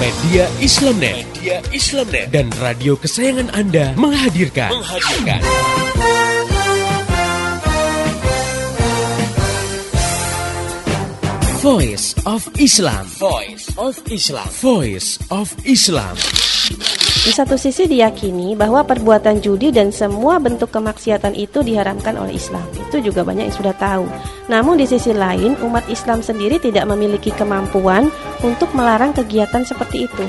Media Islamnet, Media Islamnet dan radio kesayangan Anda menghadirkan, menghadirkan. Voice of Islam. Voice of Islam. Voice of Islam. Di satu sisi diyakini bahwa perbuatan judi dan semua bentuk kemaksiatan itu diharamkan oleh Islam. Itu juga banyak yang sudah tahu. Namun di sisi lain, umat Islam sendiri tidak memiliki kemampuan untuk melarang kegiatan seperti itu.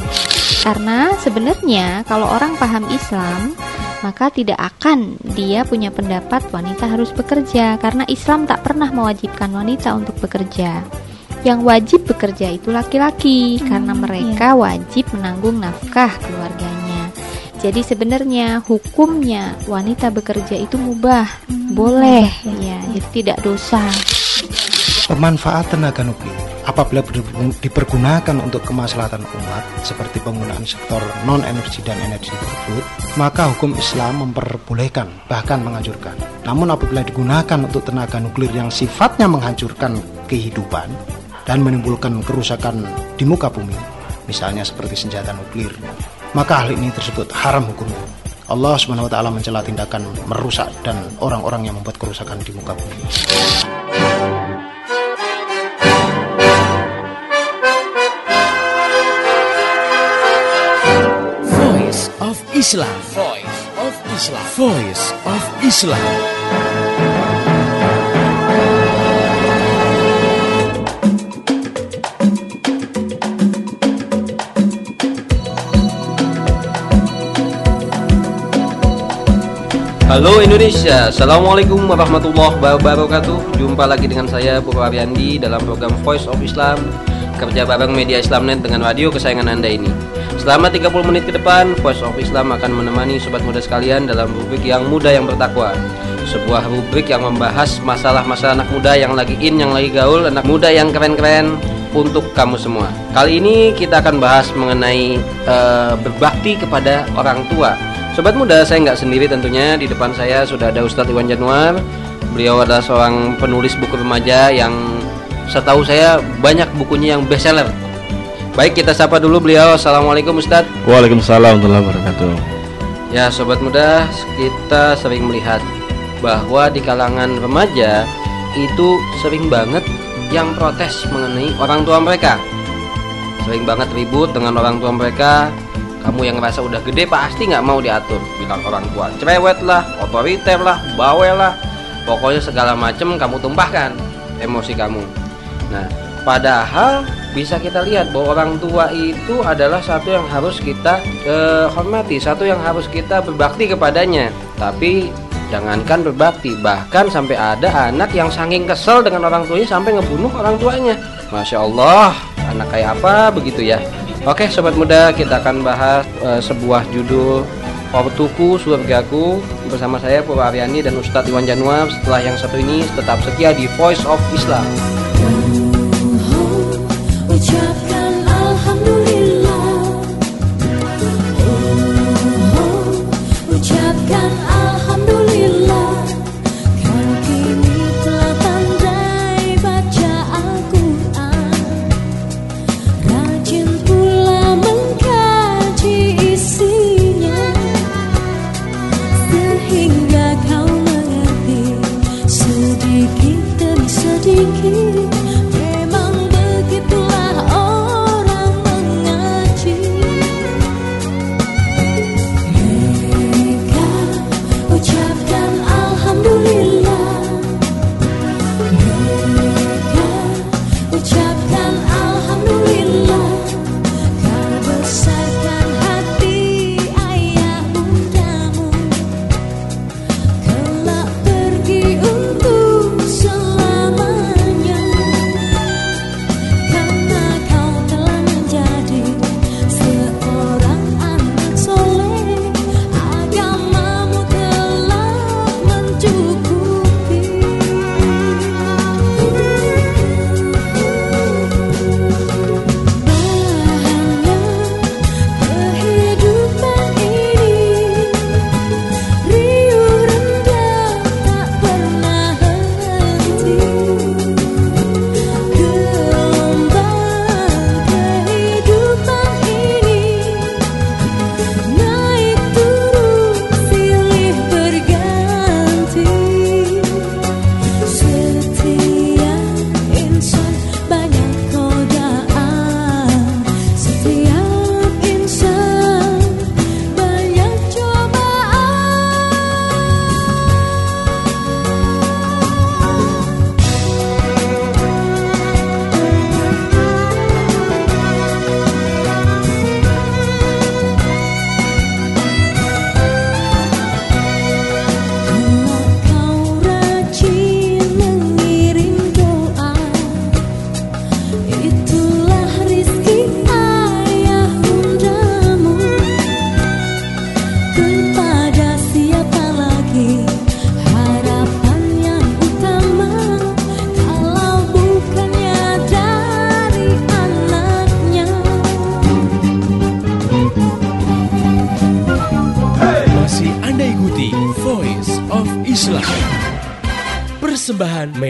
Karena sebenarnya kalau orang paham Islam, maka tidak akan dia punya pendapat wanita harus bekerja karena Islam tak pernah mewajibkan wanita untuk bekerja yang wajib bekerja itu laki-laki hmm, karena mereka iya. wajib menanggung nafkah keluarganya. Jadi sebenarnya hukumnya wanita bekerja itu mubah, hmm, boleh ya, jadi tidak dosa. Pemanfaatan tenaga nuklir apabila dipergunakan untuk kemaslahatan umat seperti penggunaan sektor non energi dan energi tersebut, maka hukum Islam memperbolehkan bahkan menghancurkan. Namun apabila digunakan untuk tenaga nuklir yang sifatnya menghancurkan kehidupan, dan menimbulkan kerusakan di muka bumi, misalnya seperti senjata nuklir, maka hal ini tersebut haram hukumnya. Allah Subhanahu wa taala mencela tindakan merusak dan orang-orang yang membuat kerusakan di muka bumi. Voice of Islam. Voice of Islam. Voice of Islam. Halo Indonesia, Assalamualaikum warahmatullahi wabarakatuh. Jumpa lagi dengan saya Purwa Ariandi dalam program Voice of Islam Kerja bareng media Islamnet dengan radio kesayangan Anda ini. Selama 30 menit ke depan, Voice of Islam akan menemani sobat muda sekalian dalam rubrik yang muda yang bertakwa. Sebuah rubrik yang membahas masalah-masalah anak muda yang lagi in, yang lagi gaul Anak muda yang keren-keren untuk kamu semua. Kali ini kita akan bahas mengenai uh, berbakti kepada orang tua Sobat muda, saya nggak sendiri tentunya. Di depan saya sudah ada Ustadz Iwan Januar. Beliau adalah seorang penulis buku remaja yang setahu saya banyak bukunya yang bestseller. Baik, kita sapa dulu beliau. Assalamualaikum Ustadz. Waalaikumsalam warahmatullahi wabarakatuh. Ya, sobat muda, kita sering melihat bahwa di kalangan remaja itu sering banget yang protes mengenai orang tua mereka. Sering banget ribut dengan orang tua mereka, kamu yang ngerasa udah gede pasti nggak mau diatur. Bilang orang tua cerewet lah otoriter lah bawel lah. Pokoknya segala macem kamu tumpahkan emosi kamu. Nah padahal bisa kita lihat bahwa orang tua itu adalah satu yang harus kita eh, hormati satu yang harus kita berbakti kepadanya. Tapi jangankan berbakti bahkan sampai ada anak yang saking kesel dengan orang tuanya sampai ngebunuh orang tuanya. Masya Allah anak kayak apa begitu ya Oke sobat muda kita akan bahas uh, sebuah judul Portuku Surgaku bersama saya Purwa Aryani dan Ustadz Iwan Januar setelah yang satu ini tetap setia di Voice of Islam. Sedikit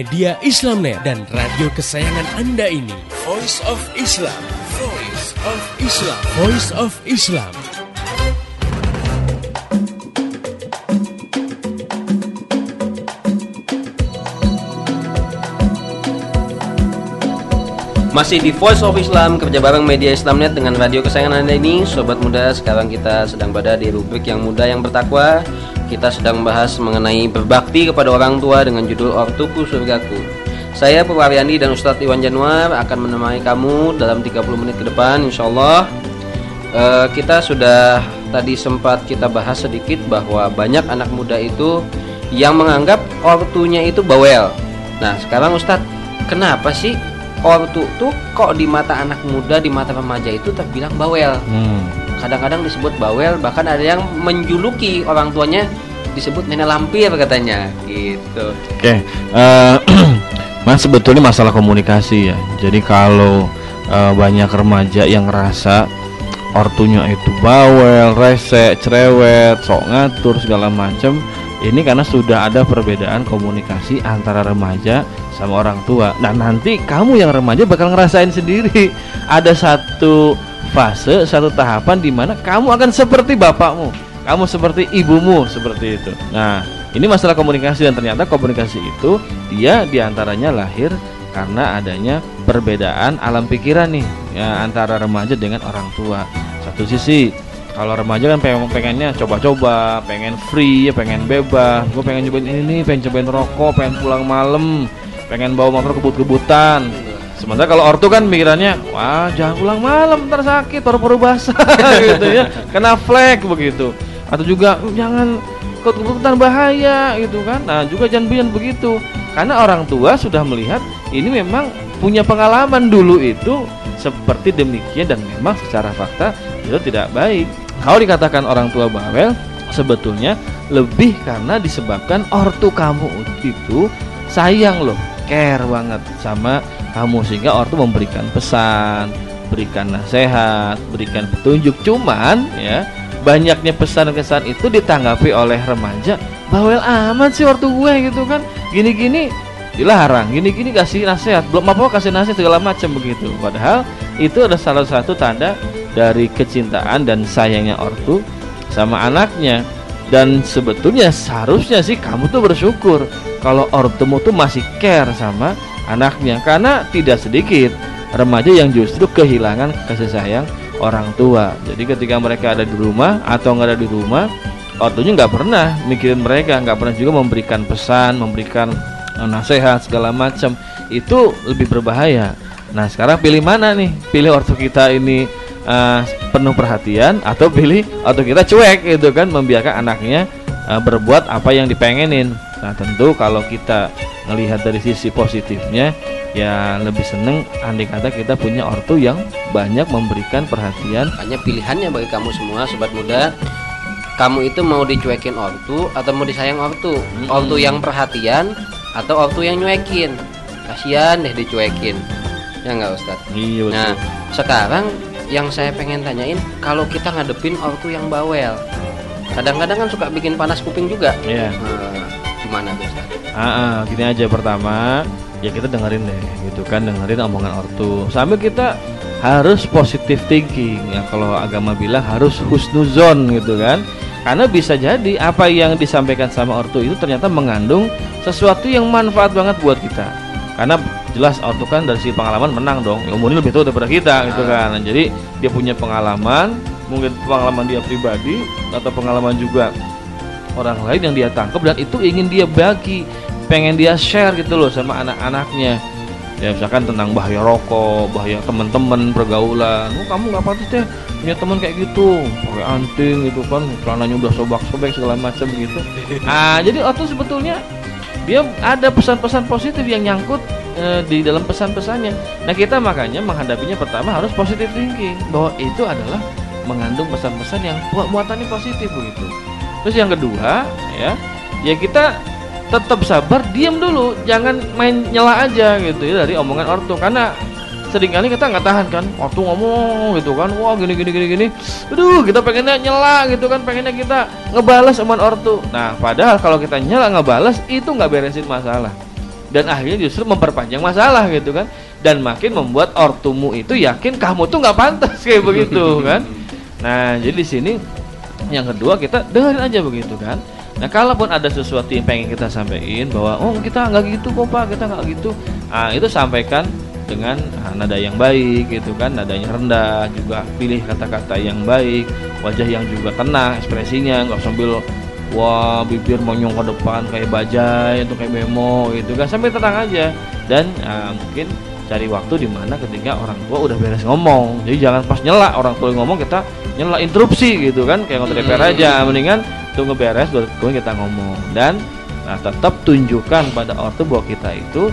media Islamnet dan radio kesayangan Anda ini. Voice of Islam. Voice of Islam. Voice of Islam. Masih di Voice of Islam kerja bareng media Islamnet dengan radio kesayangan anda ini Sobat muda sekarang kita sedang berada di rubrik yang muda yang bertakwa Kita sedang membahas mengenai berbakti kepada orang tua dengan judul Ortuku Surgaku. Saya Purwaryandi dan Ustadz Iwan Januar akan menemani kamu dalam 30 menit ke depan Insya Allah uh, Kita sudah tadi sempat kita bahas sedikit bahwa banyak anak muda itu yang menganggap ortunya itu bawel. Nah sekarang Ustadz kenapa sih ortu tuh kok di mata anak muda di mata remaja itu terbilang bawel? Hmm. Kadang-kadang disebut bawel bahkan ada yang menjuluki orang tuanya disebut nenek lampir katanya gitu Oke, eh, mas sebetulnya masalah komunikasi ya. Jadi kalau eh, banyak remaja yang ngerasa ortunya itu bawel, rese, cerewet, sok ngatur segala macam, ini karena sudah ada perbedaan komunikasi antara remaja sama orang tua. Nah nanti kamu yang remaja bakal ngerasain sendiri. Ada satu fase, satu tahapan di mana kamu akan seperti bapakmu, kamu seperti ibumu, seperti itu. Nah ini masalah komunikasi dan ternyata komunikasi itu dia di antaranya lahir karena adanya perbedaan alam pikiran nih ya antara remaja dengan orang tua. Satu sisi kalau remaja kan pengen pengennya coba-coba, pengen free, pengen bebas. Gue pengen cobain ini pengen cobain rokok, pengen pulang malam, pengen bawa motor kebut-kebutan. Sementara kalau ortu kan pikirannya, wah jangan pulang malam, ntar sakit, paru-paru basah gitu ya, kena flek begitu. Atau juga "Mm, jangan kebut-kebutan bahaya gitu kan. Nah juga jangan jangan begitu, karena orang tua sudah melihat ini memang punya pengalaman dulu itu seperti demikian dan memang secara fakta itu tidak baik. Kalau dikatakan orang tua bawel, sebetulnya lebih karena disebabkan ortu kamu itu sayang loh, care banget sama kamu sehingga ortu memberikan pesan, berikan nasihat, berikan petunjuk. Cuman ya banyaknya pesan-kesan itu ditanggapi oleh remaja. Bawel amat sih ortu gue gitu kan. Gini-gini dilarang gini-gini kasih nasihat. Belum apa kasih nasihat segala macam begitu. Padahal itu ada salah satu tanda dari kecintaan dan sayangnya ortu sama anaknya. Dan sebetulnya seharusnya sih kamu tuh bersyukur kalau ortumu tuh masih care sama anaknya. Karena tidak sedikit remaja yang justru kehilangan kasih sayang orang tua. Jadi ketika mereka ada di rumah atau nggak ada di rumah ortunya nggak pernah mikirin mereka nggak pernah juga memberikan pesan memberikan eh, nasihat segala macam. Itu lebih berbahaya. Nah sekarang pilih mana nih? Pilih ortu kita ini eh, penuh perhatian atau pilih ortu kita cuek gitu kan membiarkan anaknya eh, berbuat apa yang dipengenin nah tentu kalau kita melihat dari sisi positifnya ya lebih seneng andai kata kita punya ortu yang banyak memberikan perhatian. Makanya pilihannya bagi kamu semua sobat muda. Kamu itu mau dicuekin ortu atau mau disayang ortu? Ortu yang perhatian atau ortu yang nyuekin? Kasihan deh dicuekin. Ya nggak Ustadz iya betul. Nah, sekarang yang saya pengen tanyain, kalau kita ngadepin ortu yang bawel, kadang-kadang kan suka bikin panas kuping juga. Iya. Nah, gimana tuh? Ah, ah, gini aja pertama ya kita dengerin deh gitu kan dengerin omongan ortu. Sambil kita harus positive thinking ya kalau agama bilang harus husnuzon gitu kan. Karena bisa jadi apa yang disampaikan sama ortu itu ternyata mengandung sesuatu yang manfaat banget buat kita. Karena jelas ortu kan dari segi pengalaman menang dong ya, umurnya lebih tua daripada kita gitu kan. Nah, jadi dia punya pengalaman mungkin pengalaman dia pribadi atau pengalaman juga orang lain yang dia tangkap dan itu ingin dia bagi pengen dia share gitu loh sama anak-anaknya. Ya misalkan tentang bahaya rokok bahaya teman-teman pergaulan. Oh, kamu nggak patut deh punya teman kayak gitu pakai anting gitu kan celananya udah sobak-sobek segala macam gitu. Ah jadi waktu sebetulnya dia ada pesan-pesan positif yang nyangkut eh, di dalam pesan-pesannya. Nah kita makanya menghadapinya pertama harus positive thinking bahwa itu adalah mengandung pesan-pesan yang muatannya positif begitu terus yang kedua ya ya kita tetap sabar diam dulu. Jangan main nyela aja gitu ya dari omongan ortu karena sering kali kita nggak tahan kan. Ortu ngomong gitu kan wah gini gini gini gini. Aduh kita pengennya nyela gitu kan pengennya kita ngebalas omongan ortu nah padahal kalau kita nyela ngebalas itu nggak beresin masalah. Dan akhirnya justru memperpanjang masalah gitu kan. Dan makin membuat ortumu itu yakin kamu tuh nggak pantas kayak begitu kan. Nah jadi di sini yang kedua kita dengerin aja begitu kan. Nah kalaupun ada sesuatu yang pengen kita sampaikan bahwa oh kita nggak gitu kok pak kita nggak gitu. Ah itu sampaikan dengan ah, nada yang baik gitu kan nadanya rendah juga. Pilih kata-kata yang baik wajah yang juga tenang ekspresinya nggak sambil wah bibir monyong ke depan kayak bajai atau kayak bemo gitu kan. Sampai tenang aja. Dan uh, mungkin cari waktu di mana ketika orang tua udah beres ngomong. Jadi jangan pas nyela orang tua ngomong kita nyela interupsi gitu kan kayak ngotot DPR aja. Mendingan tunggu beres baru kita ngomong. Dan nah, tetap tunjukkan pada orang tua bahwa kita itu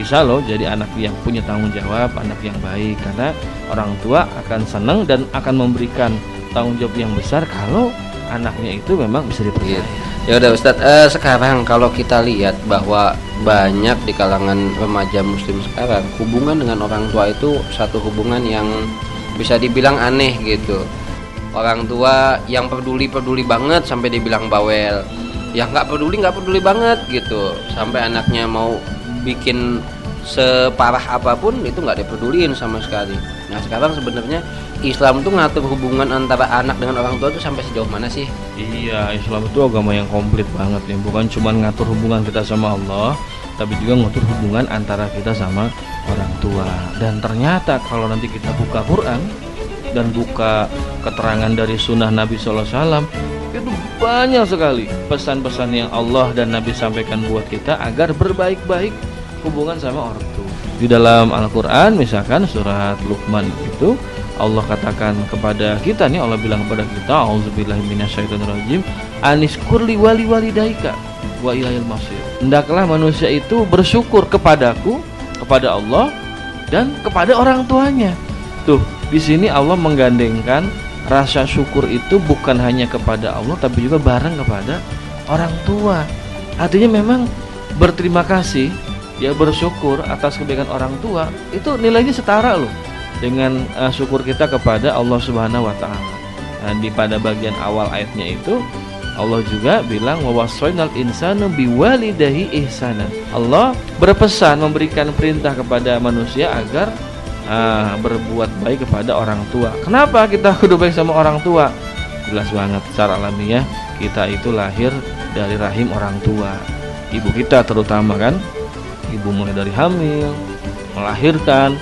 bisa loh jadi anak yang punya tanggung jawab anak yang baik. Karena orang tua akan senang dan akan memberikan tanggung jawab yang besar kalau anaknya itu memang bisa dipercaya. Ya udah Ustadz, uh, sekarang kalau kita lihat bahwa banyak di kalangan remaja muslim sekarang hubungan dengan orang tua itu satu hubungan yang bisa dibilang aneh gitu. Orang tua yang peduli-peduli banget sampai dibilang bawel. Yang nggak peduli nggak peduli banget gitu. Sampai anaknya mau bikin separah apa pun itu nggak dipeduliin sama sekali. Nah sekarang sebenarnya Islam tuh ngatur hubungan antara anak dengan orang tua itu sampai sejauh mana sih? Iya, Islam itu agama yang komplit banget ya. Bukan cuma ngatur hubungan kita sama Allah, tapi juga ngatur hubungan antara kita sama orang tua. Dan ternyata kalau nanti kita buka Quran dan buka keterangan dari sunnah Nabi SAW itu banyak sekali pesan-pesan yang Allah dan Nabi sampaikan buat kita agar berbaik-baik hubungan sama orang. Di dalam Al-Quran misalkan surat Luqman itu Allah katakan kepada kita nih Allah bilang kepada kita auzubillahi minasyaitonirrajim anis kurli wali walidaika wa ilayil masir. Hendaklah manusia itu bersyukur kepadaku kepada Allah dan kepada orang tuanya. Tuh di sini Allah menggandengkan rasa syukur itu bukan hanya kepada Allah tapi juga bareng kepada orang tua. Artinya memang berterima kasih ya bersyukur atas kebaikan orang tua itu nilainya setara loh dengan uh, syukur kita kepada Allah Subhanahu wa taala. Nah, di pada bagian awal ayatnya itu Allah juga bilang wawasoinal insanu biwalidahi ihsana. Allah berpesan memberikan perintah kepada manusia agar uh, berbuat baik kepada orang tua. Kenapa kita kudu baik sama orang tua? Jelas banget secara alamiah kita itu lahir dari rahim orang tua. Ibu kita terutama kan, ibu mulai dari hamil, melahirkan,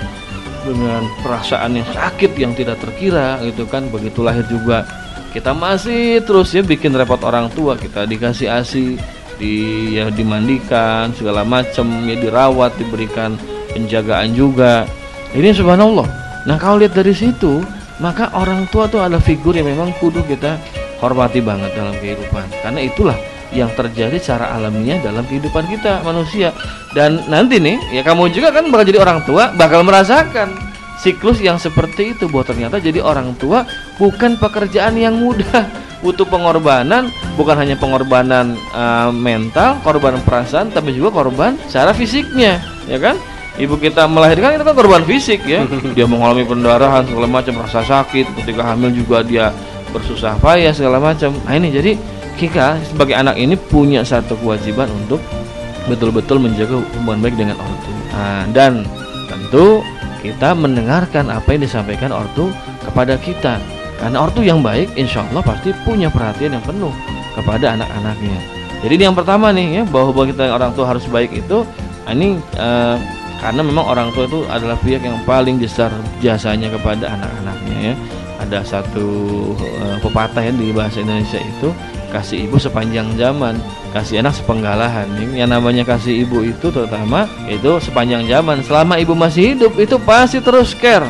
dengan perasaan yang sakit yang tidak terkira gitu kan. Begitu lahir juga kita masih terus ya bikin repot orang tua. Kita dikasih asi di ya dimandikan segala macam ya dirawat diberikan penjagaan juga. Ini subhanallah. Nah kalau lihat dari situ maka orang tua tuh ada figur yang memang kudu kita hormati banget dalam kehidupan. Karena itulah yang terjadi secara alamiah dalam kehidupan kita manusia. Dan nanti nih ya kamu juga kan bakal jadi orang tua bakal merasakan siklus yang seperti itu. Bahwa ternyata jadi orang tua bukan pekerjaan yang mudah. Butuh pengorbanan bukan hanya pengorbanan uh, mental korban perasaan tapi juga korban secara fisiknya ya kan? Ibu kita melahirkan itu kan korban fisik ya. Dia mengalami pendarahan segala macam rasa sakit. Ketika hamil juga dia bersusah payah segala macam. Nah ini jadi kita sebagai anak ini punya satu kewajiban untuk betul-betul menjaga hubungan baik dengan orang tua. Nah, dan tentu kita mendengarkan apa yang disampaikan ortu kepada kita. Karena ortu yang baik, insya Allah pasti punya perhatian yang penuh kepada anak-anaknya. Jadi yang pertama nih ya bahwa kita orang tua harus baik itu nah ini eh, karena memang orang tua itu adalah pihak yang paling besar jasanya kepada anak-anaknya ya. Ada satu eh, pepatah ya di bahasa Indonesia itu kasih ibu sepanjang zaman kasih anak sepenggalahan. Yang namanya kasih ibu itu terutama itu sepanjang zaman. Selama ibu masih hidup itu pasti terus care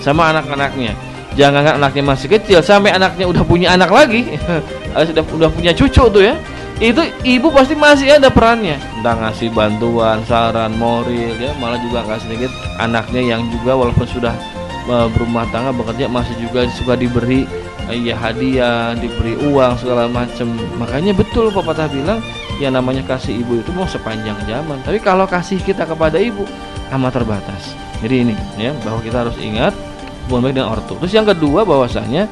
sama anak-anaknya. Jangan kan anaknya masih kecil sampai anaknya udah punya anak lagi. Sudah udah punya cucu tuh ya. Itu ibu pasti masih ada perannya. Entah ngasih bantuan saran moral ya malah juga nggak sedikit. Anaknya yang juga walaupun sudah eh, berumah tangga bekerja masih juga suka diberi ya hadiah, diberi uang segala macam. Makanya betul pepatah bilang yang namanya kasih ibu itu mau sepanjang zaman. Tapi kalau kasih kita kepada ibu amat terbatas. Jadi ini ya bahwa kita harus ingat hubungan baik dengan ortu. Terus yang kedua bahwasanya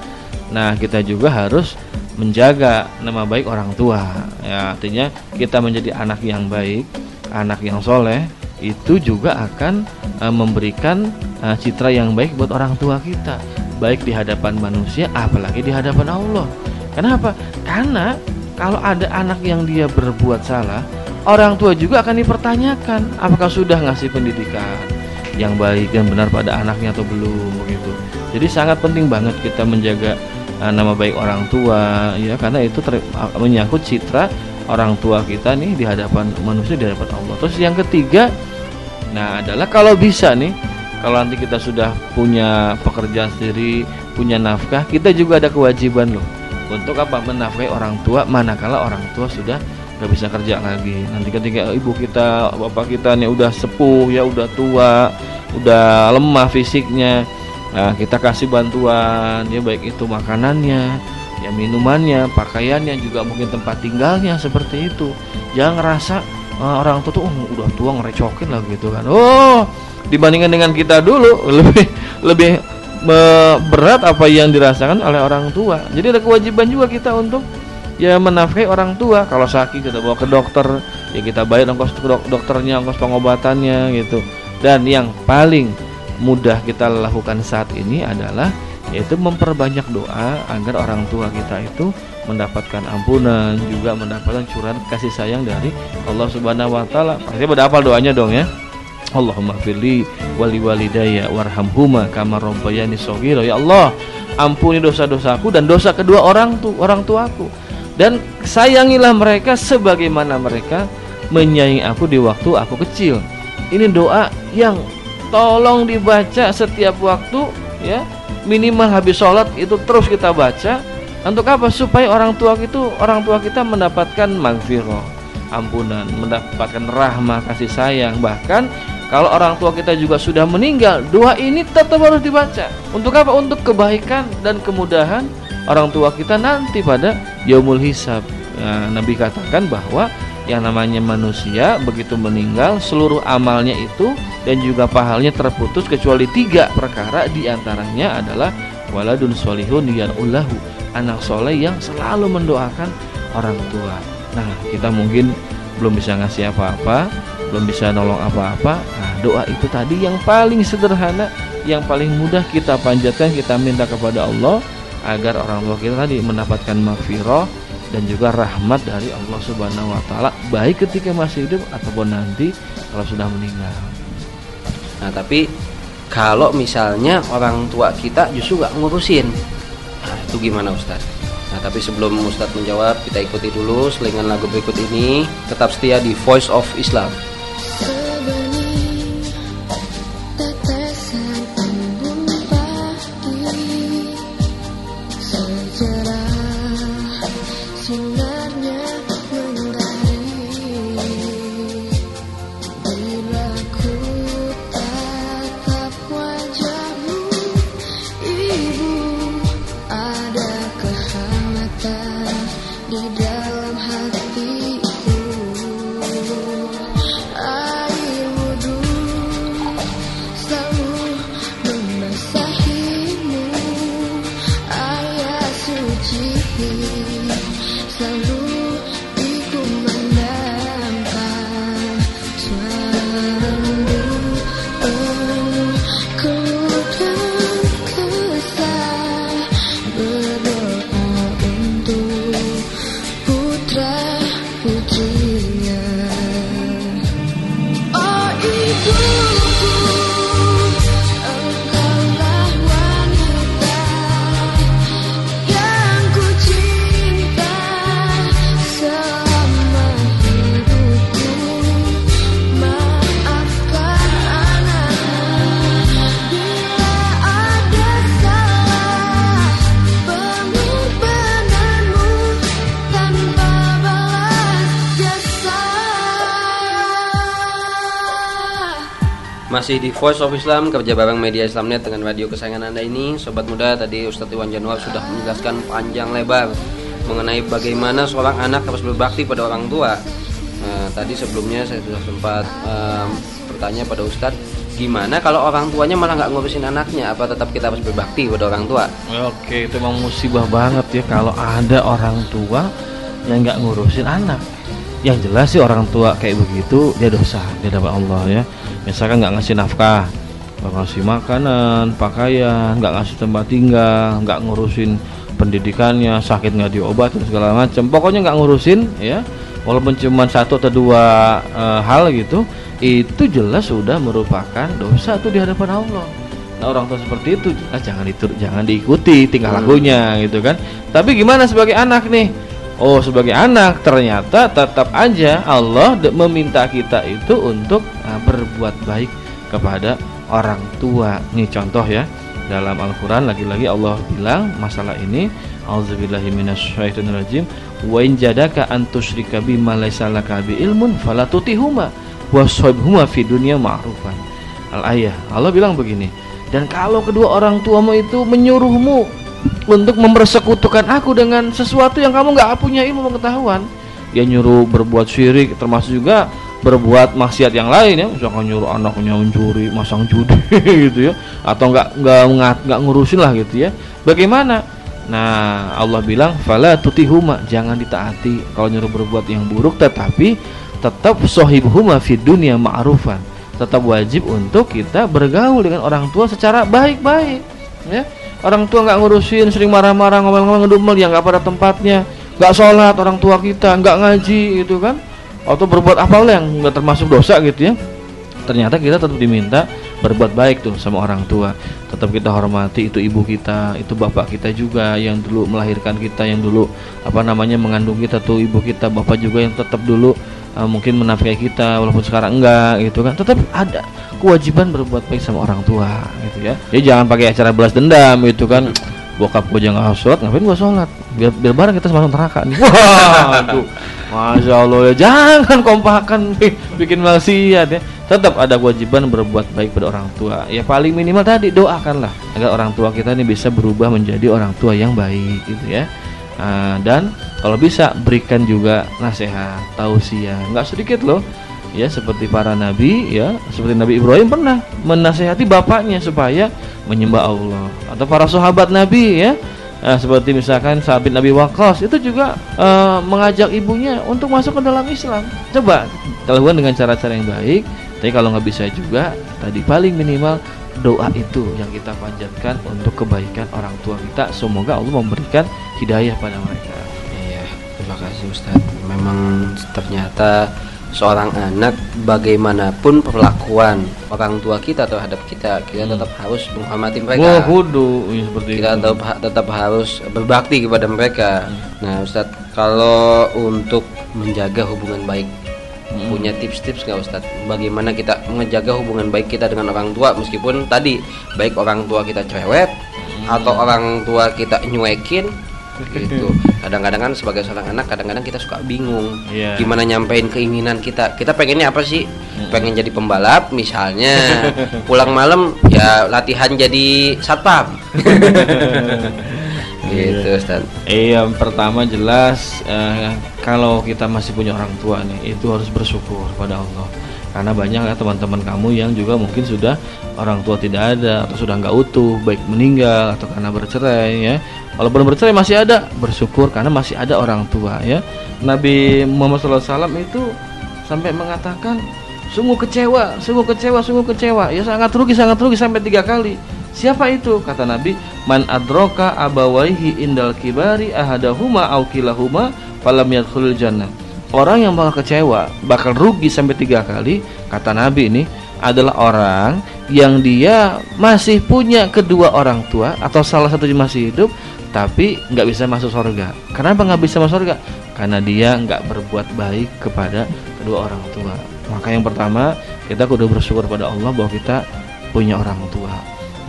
nah kita juga harus menjaga nama baik orang tua. Ya artinya kita menjadi anak yang baik anak yang soleh itu juga akan uh, memberikan uh, citra yang baik buat orang tua kita baik di hadapan manusia apalagi di hadapan Allah. Kenapa? Karena kalau ada anak yang dia berbuat salah orang tua juga akan dipertanyakan apakah sudah ngasih pendidikan yang baik dan benar pada anaknya atau belum begitu. Jadi sangat penting banget kita menjaga uh, nama baik orang tua ya karena itu ter, menyangkut citra orang tua kita nih di hadapan manusia di hadapan Allah. Terus yang ketiga Nah, adalah kalau bisa nih, kalau nanti kita sudah punya pekerjaan sendiri, punya nafkah, kita juga ada kewajiban loh untuk apa menafkahi orang tua manakala orang tua sudah nggak bisa kerja lagi. Nanti ketika ibu kita, bapak kita nih udah sepuh ya, udah tua, udah lemah fisiknya, nah kita kasih bantuan ya baik itu makanannya, ya minumannya, pakaiannya juga mungkin tempat tinggalnya seperti itu. Jangan ngerasa uh, orang tua tuh oh, udah tua ngerecokin lah gitu kan oh dibandingkan dengan kita dulu lebih lebih berat apa yang dirasakan oleh orang tua jadi ada kewajiban juga kita untuk ya menafkahi orang tua kalau sakit kita bawa ke dokter ya kita bayar ongkos dok dokternya ongkos pengobatannya gitu dan yang paling mudah kita lakukan saat ini adalah yaitu memperbanyak doa agar orang tua kita itu mendapatkan ampunan juga mendapatkan curahan kasih sayang dari Allah Subhanahu wa taala. Pasti pada doanya dong ya. Allahumma firli wali walidayya warhamhuma kama rabbayani shaghira. Ya Allah, ampuni dosa-dosaku dan dosa kedua orang tu orang tuaku. Dan sayangilah mereka sebagaimana mereka menyayangi aku di waktu aku kecil. Ini doa yang tolong dibaca setiap waktu ya. Minimal habis sholat itu terus kita baca untuk apa? Supaya orang tua itu orang tua kita mendapatkan magfirah, ampunan, mendapatkan rahmah, kasih sayang. Bahkan kalau orang tua kita juga sudah meninggal, doa ini tetap harus dibaca. Untuk apa? Untuk kebaikan dan kemudahan orang tua kita nanti pada yaumul hisab. Nah, Nabi katakan bahwa yang namanya manusia begitu meninggal seluruh amalnya itu dan juga pahalnya terputus kecuali tiga perkara di antaranya adalah waladun solihun ulahu anak soleh yang selalu mendoakan orang tua. Nah, kita mungkin belum bisa ngasih apa-apa, belum bisa nolong apa-apa. Nah, doa itu tadi yang paling sederhana, yang paling mudah kita panjatkan, kita minta kepada Allah agar orang tua kita tadi mendapatkan maghfirah dan juga rahmat dari Allah Subhanahu wa taala baik ketika masih hidup ataupun nanti kalau sudah meninggal. Nah, tapi kalau misalnya orang tua kita justru nggak ngurusin Nah, itu gimana Ustaz? Nah, tapi sebelum Ustadz menjawab, kita ikuti dulu selingan lagu berikut ini. Tetap setia di Voice of Islam. So Masih di Voice of Islam kerja bareng media Islamnet dengan radio kesayangan Anda ini. Sobat muda tadi Ustadz Iwan Januar sudah menjelaskan panjang lebar Mengenai bagaimana seorang anak harus berbakti pada orang tua. Nah, Tadi sebelumnya saya sudah sempat um, bertanya pada Ustadz Gimana kalau orang tuanya malah nggak ngurusin anaknya? Apa tetap kita harus berbakti pada orang tua? Oke itu memang musibah banget ya Kalau ada orang tua yang nggak ngurusin anak. Yang jelas sih orang tua kayak begitu dia dosa dia dapat Allah ya misalkan nggak ngasih nafkah nggak ngasih makanan pakaian nggak ngasih tempat tinggal nggak ngurusin pendidikannya sakit nggak diobatin segala macam pokoknya nggak ngurusin ya walaupun cuma satu atau dua e, hal gitu itu jelas sudah merupakan dosa tuh di hadapan Allah Nah orang tua seperti itu jelas jangan ditur, jangan diikuti tingkah hmm. lakunya gitu kan. Tapi gimana sebagai anak nih? Oh sebagai anak ternyata tetap aja Allah meminta kita itu untuk uh, berbuat baik kepada orang tua. Nih contoh ya dalam Al-Quran lagi-lagi Allah bilang masalah ini Auzubillahiminasyaitonirrajim wa in jadaka an tusyrika bima laysa laka bi ilmun fala tutihuma wa sahibhuma fi dunya ma'rufan. Al-ayah Allah bilang begini dan kalau kedua orang tuamu itu menyuruhmu untuk mempersekutukan aku dengan sesuatu yang kamu nggak punya ilmu pengetahuan, dia nyuruh berbuat syirik termasuk juga berbuat maksiat yang lain ya, misalkan nyuruh anaknya mencuri, masang judi gitu ya, atau nggak nggak nggak ngurusin lah gitu ya. Bagaimana? Nah, Allah bilang fala tutihuma, jangan ditaati. Kalau nyuruh berbuat yang buruk tetapi tetap sohibhuma fid dunia ma'rufan. Tetap wajib untuk kita bergaul dengan orang tua secara baik-baik ya orang tua nggak ngurusin sering marah-marah ngomel-ngomel ngedumel. Yang nggak pada tempatnya. Nggak sholat orang tua kita nggak ngaji gitu kan. Atau berbuat apa yang nggak termasuk dosa gitu ya. Ternyata kita tetap diminta berbuat baik tuh sama orang tua. Tetap kita hormati itu ibu kita itu bapak kita juga yang dulu melahirkan kita yang dulu apa namanya mengandung kita tuh ibu kita bapak juga yang tetap dulu uh, mungkin menafkahi kita walaupun sekarang enggak gitu kan. Tetap ada kewajiban berbuat baik sama orang tua gitu ya. Jadi jangan pakai acara balas dendam gitu kan. Bokap gue jangan sholat ngapain gue sholat? Biar biar bareng kita masuk neraka nih. Waduh masya allah ya jangan kompakan bikin maksiat ya. Tetap ada kewajiban berbuat baik pada orang tua. Ya paling minimal tadi doakanlah agar orang tua kita ini bisa berubah menjadi orang tua yang baik gitu ya Nah, dan kalau bisa berikan juga nasihat, tausiah. Nggak sedikit loh. Ya, seperti para nabi ya, seperti Nabi Ibrahim pernah menasehati bapaknya supaya menyembah Allah. Atau para sahabat Nabi ya, Nah, seperti misalkan sahabat Nabi Waqqas itu juga uh, mengajak ibunya untuk masuk ke dalam Islam. Coba lakukan dengan cara-cara yang baik. Tapi kalau nggak bisa juga, tadi paling minimal doa itu yang kita panjatkan untuk kebaikan orang tua kita semoga Allah memberikan hidayah pada mereka iya terima kasih Ustadz memang ternyata seorang anak bagaimanapun perlakuan orang tua kita terhadap kita kita hmm. tetap harus menghormati mereka Wah, kudu ya, seperti kita itu. tetap tetap harus berbakti kepada mereka hmm. nah Ustadz kalau untuk menjaga hubungan baik hmm. punya tips-tips nggak Ustadz bagaimana kita menjaga hubungan baik kita dengan orang tua meskipun tadi baik orang tua kita cerewet hmm. atau orang tua kita nyuekin gitu kadang-kadang kan sebagai seorang anak kadang-kadang kita suka bingung yeah. gimana nyampein keinginan kita kita pengennya apa sih hmm. pengen jadi pembalap misalnya pulang malam ya latihan jadi satpam gitu iya. Ustaz. Iya, pertama jelas uh, kalau kita masih punya orang tua nih, itu harus bersyukur pada Allah. Karena banyak ya teman-teman kamu yang juga mungkin sudah orang tua tidak ada atau sudah nggak utuh, baik meninggal atau karena bercerai ya. Kalau belum bercerai masih ada, bersyukur karena masih ada orang tua ya. Nabi Muhammad SAW itu sampai mengatakan sungguh kecewa, sungguh kecewa, sungguh kecewa. Ya sangat rugi, sangat rugi sampai tiga kali. Siapa itu? Kata Nabi, man adroka abawaihi indal kibari ahadahuma au kilahuma falam yadkhulul jannah. Orang yang bakal kecewa, bakal rugi sampai tiga kali, kata Nabi ini adalah orang yang dia masih punya kedua orang tua atau salah satu masih hidup, tapi nggak bisa masuk surga. Kenapa nggak bisa masuk surga? Karena dia nggak berbuat baik kepada kedua orang tua. Maka yang pertama kita kudu bersyukur pada Allah bahwa kita punya orang tua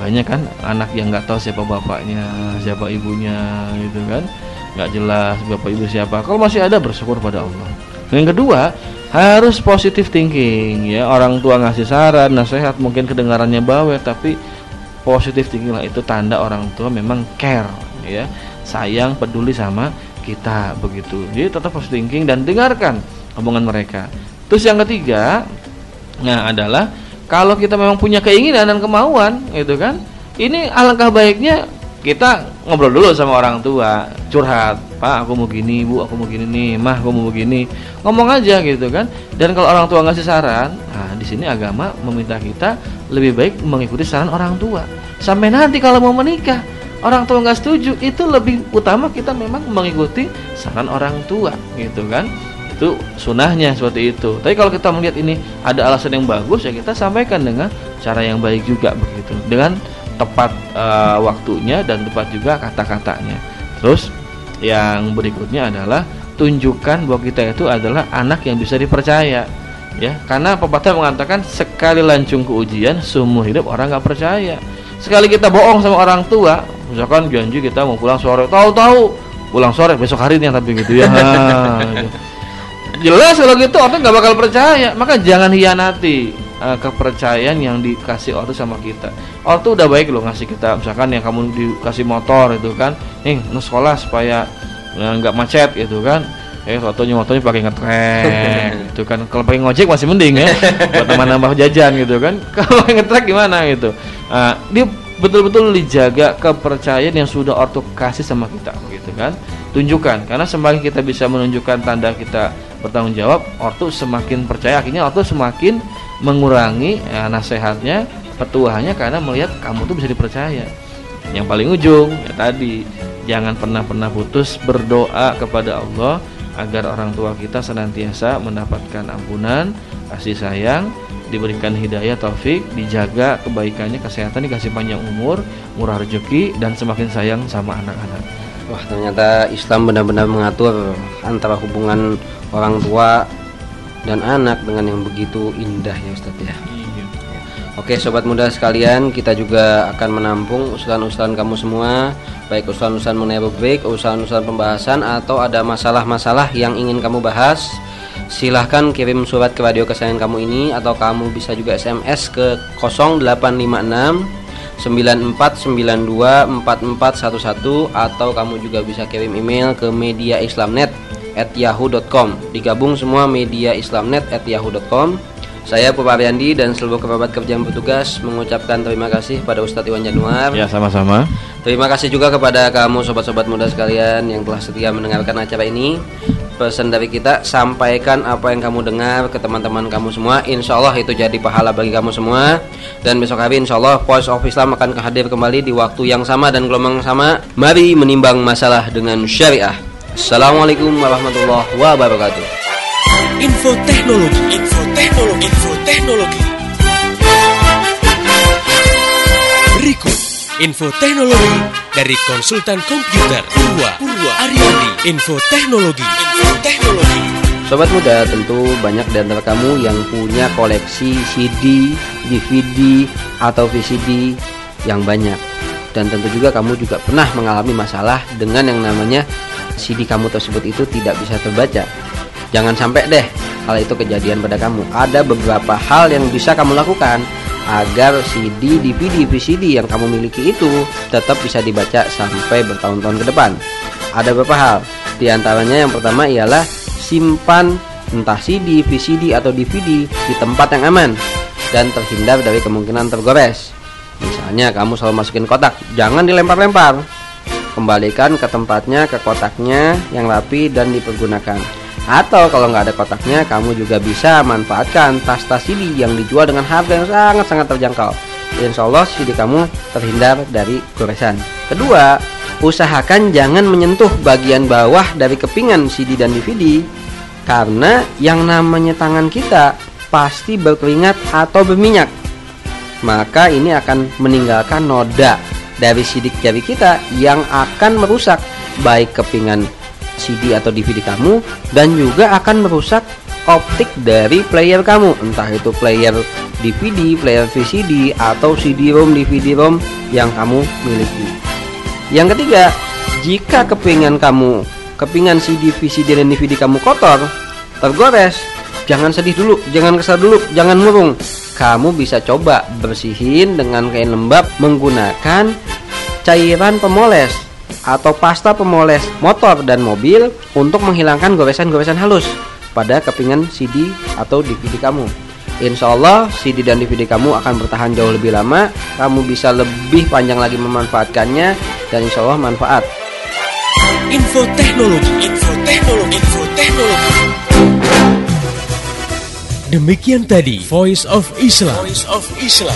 banyak kan anak yang nggak tahu siapa bapaknya siapa ibunya gitu kan. Nggak jelas bapak ibu siapa. Kalau masih ada bersyukur pada Allah. Yang kedua harus positif thinking ya. Orang tua ngasih saran nasihat mungkin kedengarannya bawel tapi positif thinking lah itu tanda orang tua memang care ya. Sayang peduli sama kita begitu. Jadi tetap positif thinking dan dengarkan omongan mereka. Terus yang ketiga nah adalah kalau kita memang punya keinginan dan kemauan gitu kan ini alangkah baiknya kita ngobrol dulu sama orang tua curhat pak aku mau gini bu aku mau gini nih mah aku mau begini ngomong aja gitu kan. Dan kalau orang tua ngasih saran nah di sini agama meminta kita lebih baik mengikuti saran orang tua. Sampai nanti kalau mau menikah orang tua nggak setuju itu lebih utama kita memang mengikuti saran orang tua gitu kan itu sunahnya seperti itu. Tapi kalau kita melihat ini ada alasan yang bagus ya kita sampaikan dengan cara yang baik juga begitu. Dengan tepat uh, waktunya dan tepat juga kata-katanya. Terus yang berikutnya adalah tunjukkan bahwa kita itu adalah anak yang bisa dipercaya ya. Karena pepatah mengatakan sekali lancung ke ujian seumur hidup orang nggak percaya. Sekali kita bohong sama orang tua misalkan janji kita mau pulang sore tahu-tahu pulang sore besok hari harinya tapi gitu ya. Gitu. Jelas kalau gitu orang nggak bakal percaya. Maka jangan hianati uh, kepercayaan yang dikasih ortu sama kita. Ortu udah baik loh ngasih kita misalkan yang kamu dikasih motor itu kan. Nih nu sekolah supaya eh, nggak uh, macet gitu kan. Eh fotonya motornya pakai ngetrek gitu kan. Kalau pakai ngojek masih mending ya buat teman nambah jajan gitu kan. Kalau pakai ngetrek gimana gitu. Uh, dia betul-betul dijaga kepercayaan yang sudah ortu kasih sama kita gitu kan tunjukkan. Karena semakin kita bisa menunjukkan tanda kita bertanggung jawab ortu semakin percaya. Akhirnya ortu semakin mengurangi ya, nasihatnya petuahnya karena melihat kamu tuh bisa dipercaya. Yang paling ujung ya tadi jangan pernah pernah putus berdoa kepada Allah agar orang tua kita senantiasa mendapatkan ampunan kasih sayang diberikan hidayah taufik dijaga kebaikannya kesehatan dikasih panjang umur murah rezeki dan semakin sayang sama anak-anak wah ternyata Islam benar-benar mengatur antara hubungan orang tua dan anak dengan yang begitu indah ya Ustadz ya. Iya. Oke sobat muda sekalian kita juga akan menampung usulan-usulan kamu semua Baik usulan-usulan mengenai rubrik, usulan-usulan pembahasan Atau ada masalah-masalah yang ingin kamu bahas Silahkan kirim surat ke radio kesayangan kamu ini Atau kamu bisa juga SMS ke 0856 9492 4411 Atau kamu juga bisa kirim email ke media islamnet at yahoo.com Digabung semua media islamnet at yahoo.com Saya Papa Ariandi dan seluruh kerabat kerja yang bertugas Mengucapkan terima kasih pada Ustadz Iwan Januar. Ya sama-sama. Terima kasih juga kepada kamu sobat-sobat muda sekalian Yang telah setia mendengarkan acara ini Pesan dari kita Sampaikan apa yang kamu dengar ke teman-teman kamu semua. Insya Allah itu jadi pahala bagi kamu semua. Dan besok hari insya Allah Voice of Islam akan hadir kembali di waktu yang sama dan gelombang sama. Mari menimbang masalah dengan syariah. Assalamualaikum warahmatullahi wabarakatuh. Info teknologi, info teknologi, info teknologi. Berikut info teknologi dari konsultan komputer Purwa Purwa Ariandi. Info teknologi, info teknologi. Sobat muda, tentu banyak di antara kamu yang punya koleksi CD, DVD, atau VCD yang banyak. Dan tentu juga kamu juga pernah mengalami masalah dengan yang namanya CD kamu tersebut itu tidak bisa terbaca. Jangan sampai deh hal itu kejadian pada kamu. Ada beberapa hal yang bisa kamu lakukan agar CD, DVD, VCD yang kamu miliki itu tetap bisa dibaca sampai bertahun-tahun ke depan. Ada beberapa hal. Di antaranya yang pertama ialah simpan entah CD, VCD atau DVD di tempat yang aman dan terhindar dari kemungkinan tergores. Misalnya kamu selalu masukin kotak, jangan dilempar-lempar kembalikan ke tempatnya ke kotaknya yang rapi dan dipergunakan atau kalau nggak ada kotaknya kamu juga bisa manfaatkan tas-tas CD yang dijual dengan harga yang sangat-sangat terjangkau. Insya Allah CD kamu terhindar dari goresan. Kedua usahakan jangan menyentuh bagian bawah dari kepingan CD dan DVD karena yang namanya tangan kita pasti berkeringat atau berminyak. Maka ini akan meninggalkan noda dari sidik jari kita yang akan merusak baik kepingan CD atau DVD kamu dan juga akan merusak optik dari player kamu entah itu player DVD, player VCD atau CD-ROM, DVD-ROM yang kamu miliki. Yang ketiga, jika kepingan kamu, kepingan CD, VCD dan DVD kamu kotor, tergores, jangan sedih dulu, jangan kesal dulu, jangan murung. Kamu bisa coba bersihin dengan kain lembab menggunakan cairan pemoles atau pasta pemoles motor dan mobil untuk menghilangkan goresan-goresan halus pada kepingan CD atau DVD kamu. Insya Allah CD dan DVD kamu akan bertahan jauh lebih lama Kamu bisa lebih panjang lagi memanfaatkannya dan insya Allah manfaat. Info teknologi, info teknologi, info teknologi. Demikian tadi Voice of Islam. Voice of Islam.